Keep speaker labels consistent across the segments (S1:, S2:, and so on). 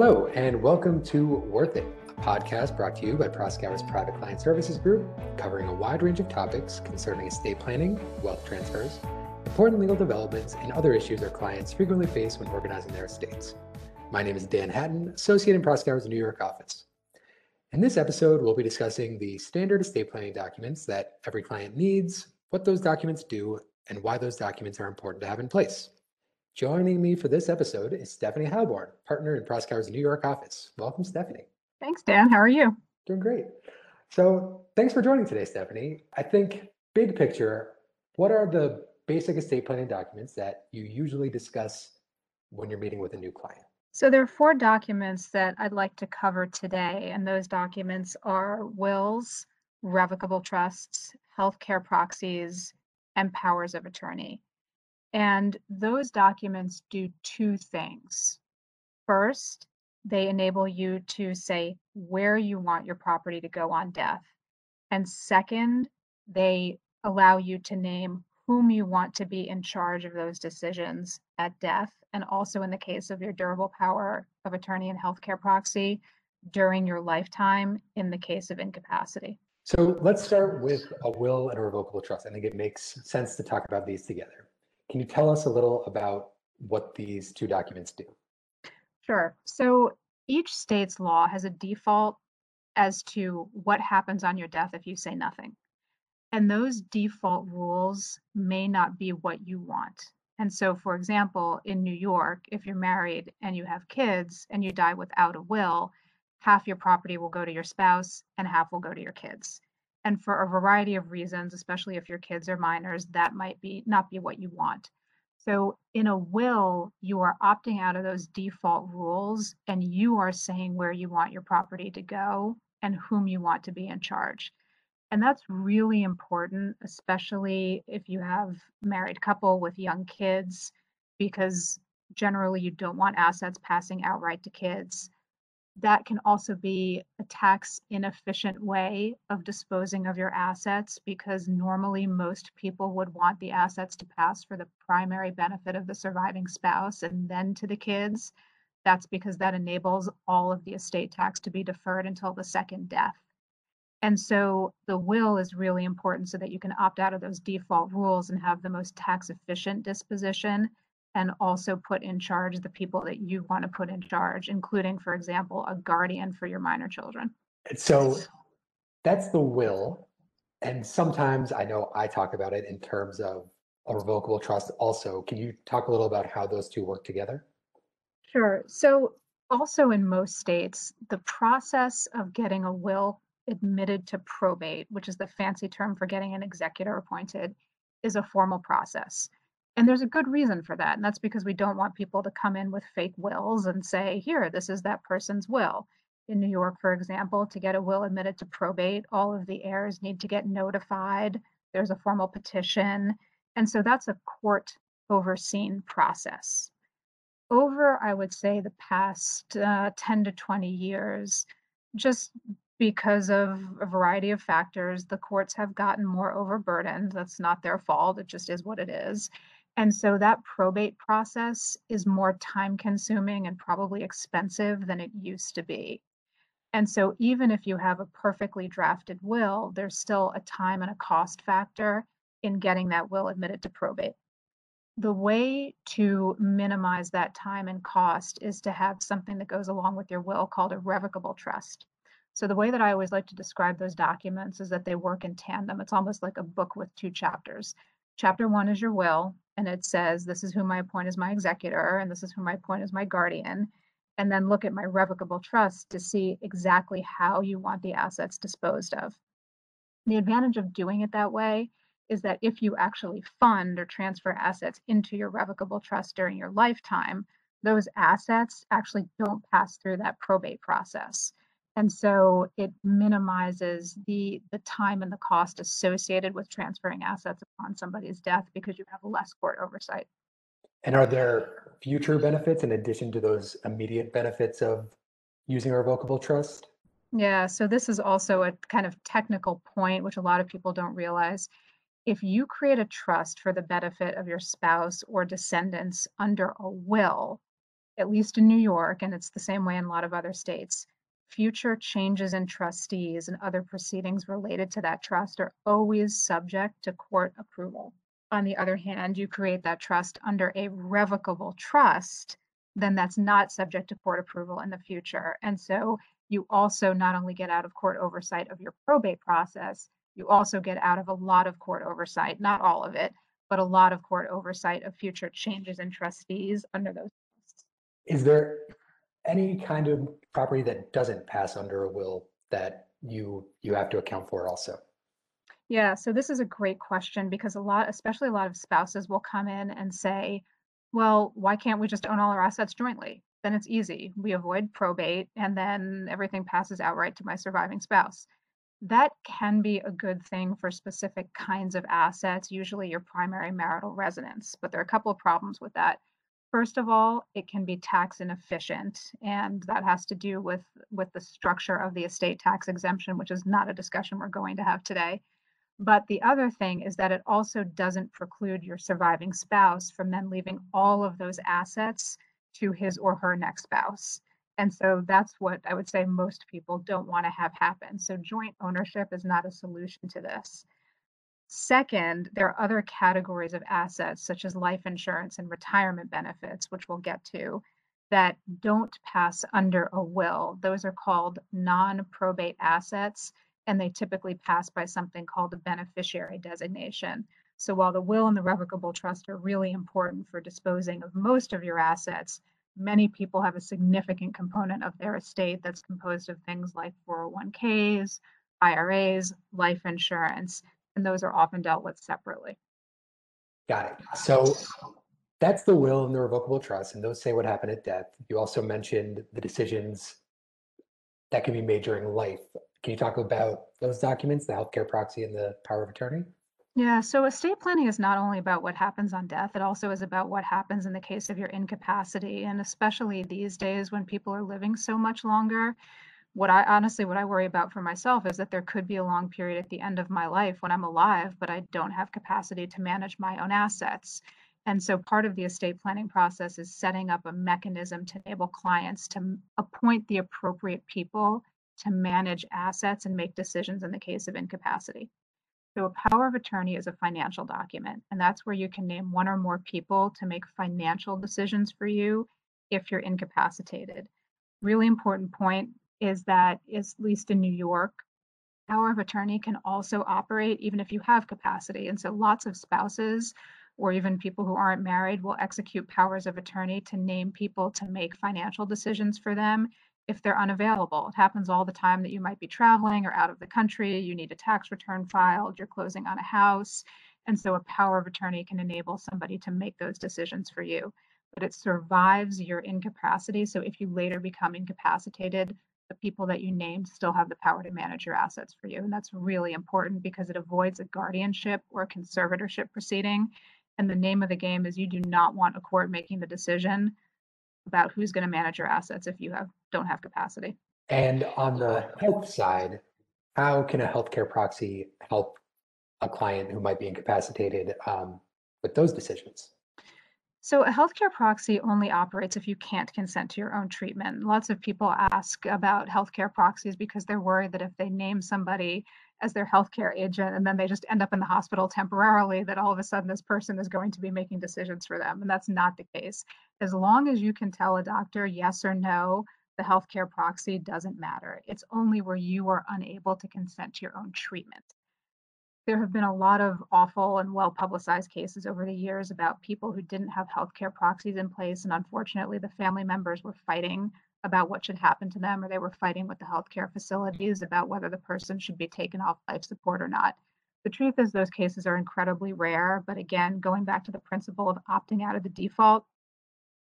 S1: Hello, and welcome to Worth It, a podcast brought to you by Proskauer's Private Client Services Group, covering a wide range of topics concerning estate planning, wealth transfers, important legal developments, and other issues our clients frequently face when organizing their estates. My name is Dan Hatton, Associate in Proskauer's New York office. In this episode, we'll be discussing the standard estate planning documents that every client needs, what those documents do, and why those documents are important to have in place. Joining me for this episode is Stephanie Heilborn, partner in Proskauer's New York office. Welcome, Stephanie.
S2: Thanks, Dan. How are you?
S1: Doing great. So, thanks for joining today, Stephanie. I think, big picture, what are the basic estate planning documents that you usually discuss when you're meeting with a new client?
S2: So, there are four documents that I'd like to cover today, and those documents are wills, revocable trusts, healthcare proxies, and powers of attorney. And those documents do two things. First, they enable you to say where you want your property to go on death. And second, they allow you to name whom you want to be in charge of those decisions at death. And also, in the case of your durable power of attorney and healthcare proxy, during your lifetime in the case of incapacity.
S1: So let's start with a will and a revocable trust. I think it makes sense to talk about these together. Can you tell us a little about what these two documents do?
S2: Sure. So each state's law has a default as to what happens on your death if you say nothing. And those default rules may not be what you want. And so, for example, in New York, if you're married and you have kids and you die without a will, half your property will go to your spouse and half will go to your kids and for a variety of reasons especially if your kids are minors that might be not be what you want. So in a will you are opting out of those default rules and you are saying where you want your property to go and whom you want to be in charge. And that's really important especially if you have married couple with young kids because generally you don't want assets passing outright to kids that can also be a tax inefficient way of disposing of your assets because normally most people would want the assets to pass for the primary benefit of the surviving spouse and then to the kids. That's because that enables all of the estate tax to be deferred until the second death. And so the will is really important so that you can opt out of those default rules and have the most tax efficient disposition and also put in charge the people that you want to put in charge, including, for example, a guardian for your minor children.
S1: So that's the will. And sometimes I know I talk about it in terms of a revocable trust also. Can you talk a little about how those two work together?
S2: Sure. So, also in most states, the process of getting a will admitted to probate, which is the fancy term for getting an executor appointed, is a formal process. And there's a good reason for that. And that's because we don't want people to come in with fake wills and say, here, this is that person's will. In New York, for example, to get a will admitted to probate, all of the heirs need to get notified. There's a formal petition. And so that's a court overseen process. Over, I would say, the past uh, 10 to 20 years, just because of a variety of factors, the courts have gotten more overburdened. That's not their fault, it just is what it is. And so that probate process is more time consuming and probably expensive than it used to be. And so even if you have a perfectly drafted will, there's still a time and a cost factor in getting that will admitted to probate. The way to minimize that time and cost is to have something that goes along with your will called a revocable trust. So the way that I always like to describe those documents is that they work in tandem. It's almost like a book with two chapters. Chapter one is your will, and it says, this is who I appoint as my executor, and this is who I appoint as my guardian. And then look at my revocable trust to see exactly how you want the assets disposed of. The advantage of doing it that way is that if you actually fund or transfer assets into your revocable trust during your lifetime, those assets actually don't pass through that probate process. And so it minimizes the, the time and the cost associated with transferring assets upon somebody's death because you have less court oversight.
S1: And are there future benefits in addition to those immediate benefits of using a revocable trust?
S2: Yeah, so this is also a kind of technical point, which a lot of people don't realize. If you create a trust for the benefit of your spouse or descendants under a will, at least in New York, and it's the same way in a lot of other states, future changes in trustees and other proceedings related to that trust are always subject to court approval. On the other hand, you create that trust under a revocable trust, then that's not subject to court approval in the future. And so you also not only get out of court oversight of your probate process, you also get out of a lot of court oversight, not all of it, but a lot of court oversight of future changes in trustees under those.
S1: Is there any kind of property that doesn't pass under a will that you you have to account for also?
S2: Yeah, so this is a great question because a lot, especially a lot of spouses will come in and say, well, why can't we just own all our assets jointly? Then it's easy. We avoid probate and then everything passes outright to my surviving spouse. That can be a good thing for specific kinds of assets, usually your primary marital residence, but there are a couple of problems with that. First of all, it can be tax inefficient, and that has to do with with the structure of the estate tax exemption, which is not a discussion we're going to have today. But the other thing is that it also doesn't preclude your surviving spouse from then leaving all of those assets to his or her next spouse. And so that's what I would say most people don't want to have happen. So joint ownership is not a solution to this. Second, there are other categories of assets, such as life insurance and retirement benefits, which we'll get to, that don't pass under a will. Those are called non probate assets, and they typically pass by something called a beneficiary designation. So while the will and the revocable trust are really important for disposing of most of your assets, many people have a significant component of their estate that's composed of things like 401ks, IRAs, life insurance and those are often dealt with separately.
S1: Got it. So that's the will and the revocable trust, and those say what happened at death. You also mentioned the decisions that can be made during life. Can you talk about those documents, the healthcare proxy and the power of attorney?
S2: Yeah, so estate planning is not only about what happens on death, it also is about what happens in the case of your incapacity. And especially these days when people are living so much longer, what I honestly, what I worry about for myself is that there could be a long period at the end of my life when I'm alive, but I don't have capacity to manage my own assets. And so part of the estate planning process is setting up a mechanism to enable clients to appoint the appropriate people to manage assets and make decisions in the case of incapacity. So a power of attorney is a financial document, and that's where you can name one or more people to make financial decisions for you if you're incapacitated. Really important point is that, at least in New York, power of attorney can also operate even if you have capacity. And so lots of spouses or even people who aren't married will execute powers of attorney to name people to make financial decisions for them if they're unavailable. It happens all the time that you might be traveling or out of the country, you need a tax return filed, you're closing on a house. And so a power of attorney can enable somebody to make those decisions for you. But it survives your incapacity. So if you later become incapacitated, the people that you named still have the power to manage your assets for you. And that's really important because it avoids a guardianship or a conservatorship proceeding. And the name of the game is you do not want a court making the decision about who's going to manage your assets if you have don't have capacity.
S1: And on the health side, how can a healthcare proxy help a client who might be incapacitated um, with those decisions?
S2: So a healthcare proxy only operates if you can't consent to your own treatment. Lots of people ask about healthcare proxies because they're worried that if they name somebody as their healthcare agent and then they just end up in the hospital temporarily, that all of a sudden this person is going to be making decisions for them. And that's not the case. As long as you can tell a doctor yes or no, the healthcare proxy doesn't matter. It's only where you are unable to consent to your own treatment there have been a lot of awful and well publicized cases over the years about people who didn't have healthcare proxies in place. And unfortunately, the family members were fighting about what should happen to them, or they were fighting with the healthcare facilities about whether the person should be taken off life support or not. The truth is, those cases are incredibly rare. But again, going back to the principle of opting out of the default,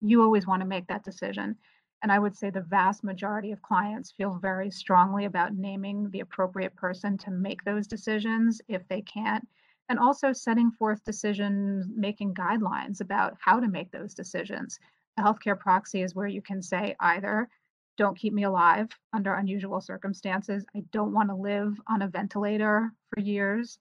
S2: you always want to make that decision. And I would say the vast majority of clients feel very strongly about naming the appropriate person to make those decisions if they can't, and also setting forth decision making guidelines about how to make those decisions. A healthcare proxy is where you can say either, don't keep me alive under unusual circumstances. I don't want to live on a ventilator for years.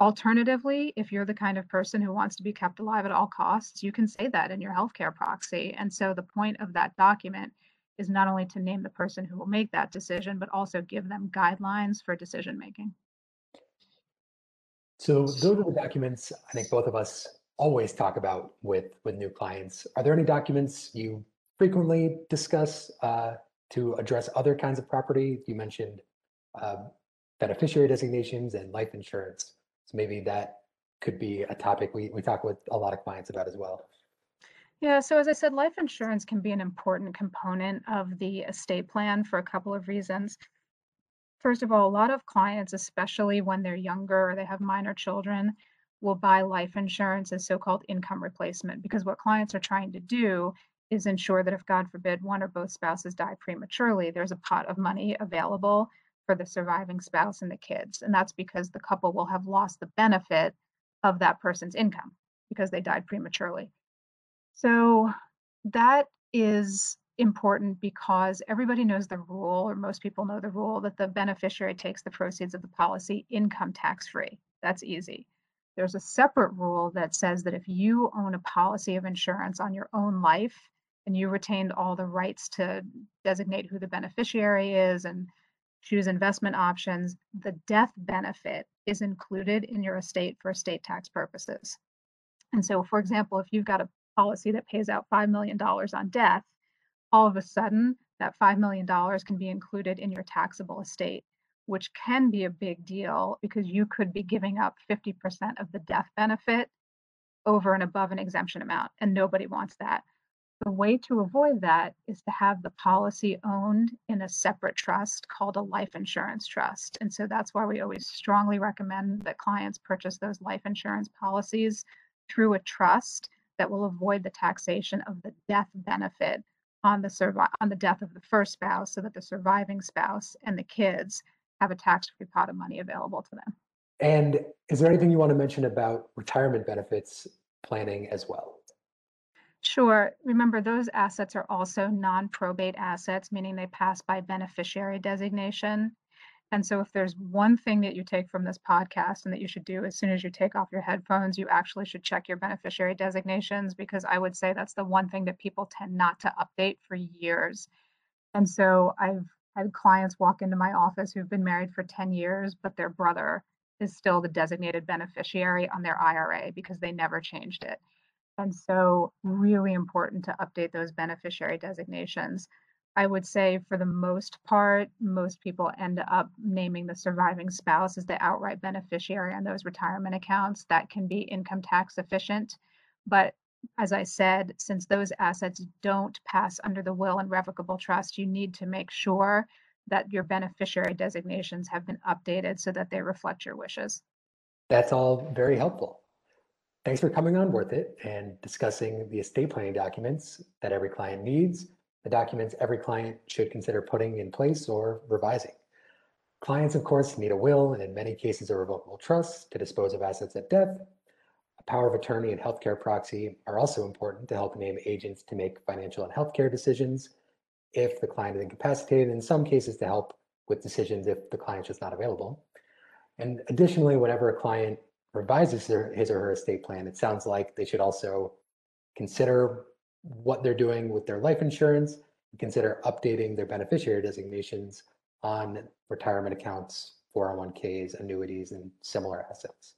S2: Alternatively, if you're the kind of person who wants to be kept alive at all costs, you can say that in your healthcare proxy. And so the point of that document is not only to name the person who will make that decision, but also give them guidelines for decision making.
S1: So those are the documents I think both of us always talk about with with new clients. Are there any documents you frequently discuss uh, to address other kinds of property? You mentioned uh, beneficiary designations and life insurance. Maybe that could be a topic we, we talk with a lot of clients about as well.
S2: Yeah, so as I said, life insurance can be an important component of the estate plan for a couple of reasons. First of all, a lot of clients, especially when they're younger or they have minor children, will buy life insurance as so called income replacement because what clients are trying to do is ensure that if, God forbid, one or both spouses die prematurely, there's a pot of money available for the surviving spouse and the kids. And that's because the couple will have lost the benefit of that person's income because they died prematurely. So that is important because everybody knows the rule, or most people know the rule, that the beneficiary takes the proceeds of the policy income tax free. That's easy. There's a separate rule that says that if you own a policy of insurance on your own life and you retained all the rights to designate who the beneficiary is and choose investment options, the death benefit is included in your estate for estate tax purposes. And so, for example, if you've got a policy that pays out $5 million on death, all of a sudden that $5 million can be included in your taxable estate, which can be a big deal because you could be giving up 50% of the death benefit over and above an exemption amount, and nobody wants that. The way to avoid that is to have the policy owned in a separate trust called a life insurance trust. And so that's why we always strongly recommend that clients purchase those life insurance policies through a trust that will avoid the taxation of the death benefit on the survi- on the death of the first spouse so that the surviving spouse and the kids have a tax-free pot of money available to them.
S1: And is there anything you want to mention about retirement benefits planning as well?
S2: Sure. Remember, those assets are also non probate assets, meaning they pass by beneficiary designation. And so, if there's one thing that you take from this podcast and that you should do as soon as you take off your headphones, you actually should check your beneficiary designations because I would say that's the one thing that people tend not to update for years. And so, I've had clients walk into my office who've been married for 10 years, but their brother is still the designated beneficiary on their IRA because they never changed it. And so, really important to update those beneficiary designations. I would say for the most part, most people end up naming the surviving spouse as the outright beneficiary on those retirement accounts. That can be income tax efficient. But as I said, since those assets don't pass under the will and revocable trust, you need to make sure that your beneficiary designations have been updated so that they reflect your wishes.
S1: That's all very helpful. Thanks for coming on Worth It and discussing the estate planning documents that every client needs the documents every client should consider putting in place or revising. Clients, of course, need a will and in many cases a revocable trust to dispose of assets at death. A power of attorney and healthcare proxy are also important to help name agents to make financial and healthcare decisions if the client is incapacitated, in some cases to help with decisions if the client is not available. And additionally, whenever a client revises their, his or her estate plan, it sounds like they should also consider what they're doing with their life insurance consider updating their beneficiary designations on retirement accounts, 401ks, annuities, and similar assets.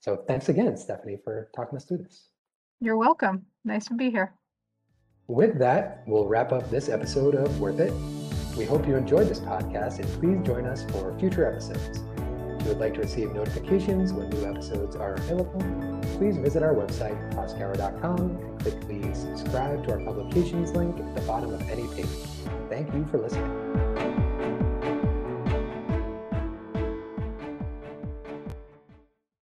S1: So thanks again, Stephanie, for talking us through this.
S2: You're welcome. Nice to be here.
S1: With that, we'll wrap up this episode of Worth It. We hope you enjoyed this podcast and please join us for future episodes. You would like to receive notifications when new episodes are available, please visit our website, proskauer.com, and click the subscribe to our publications link at the bottom of any page. Thank you for listening.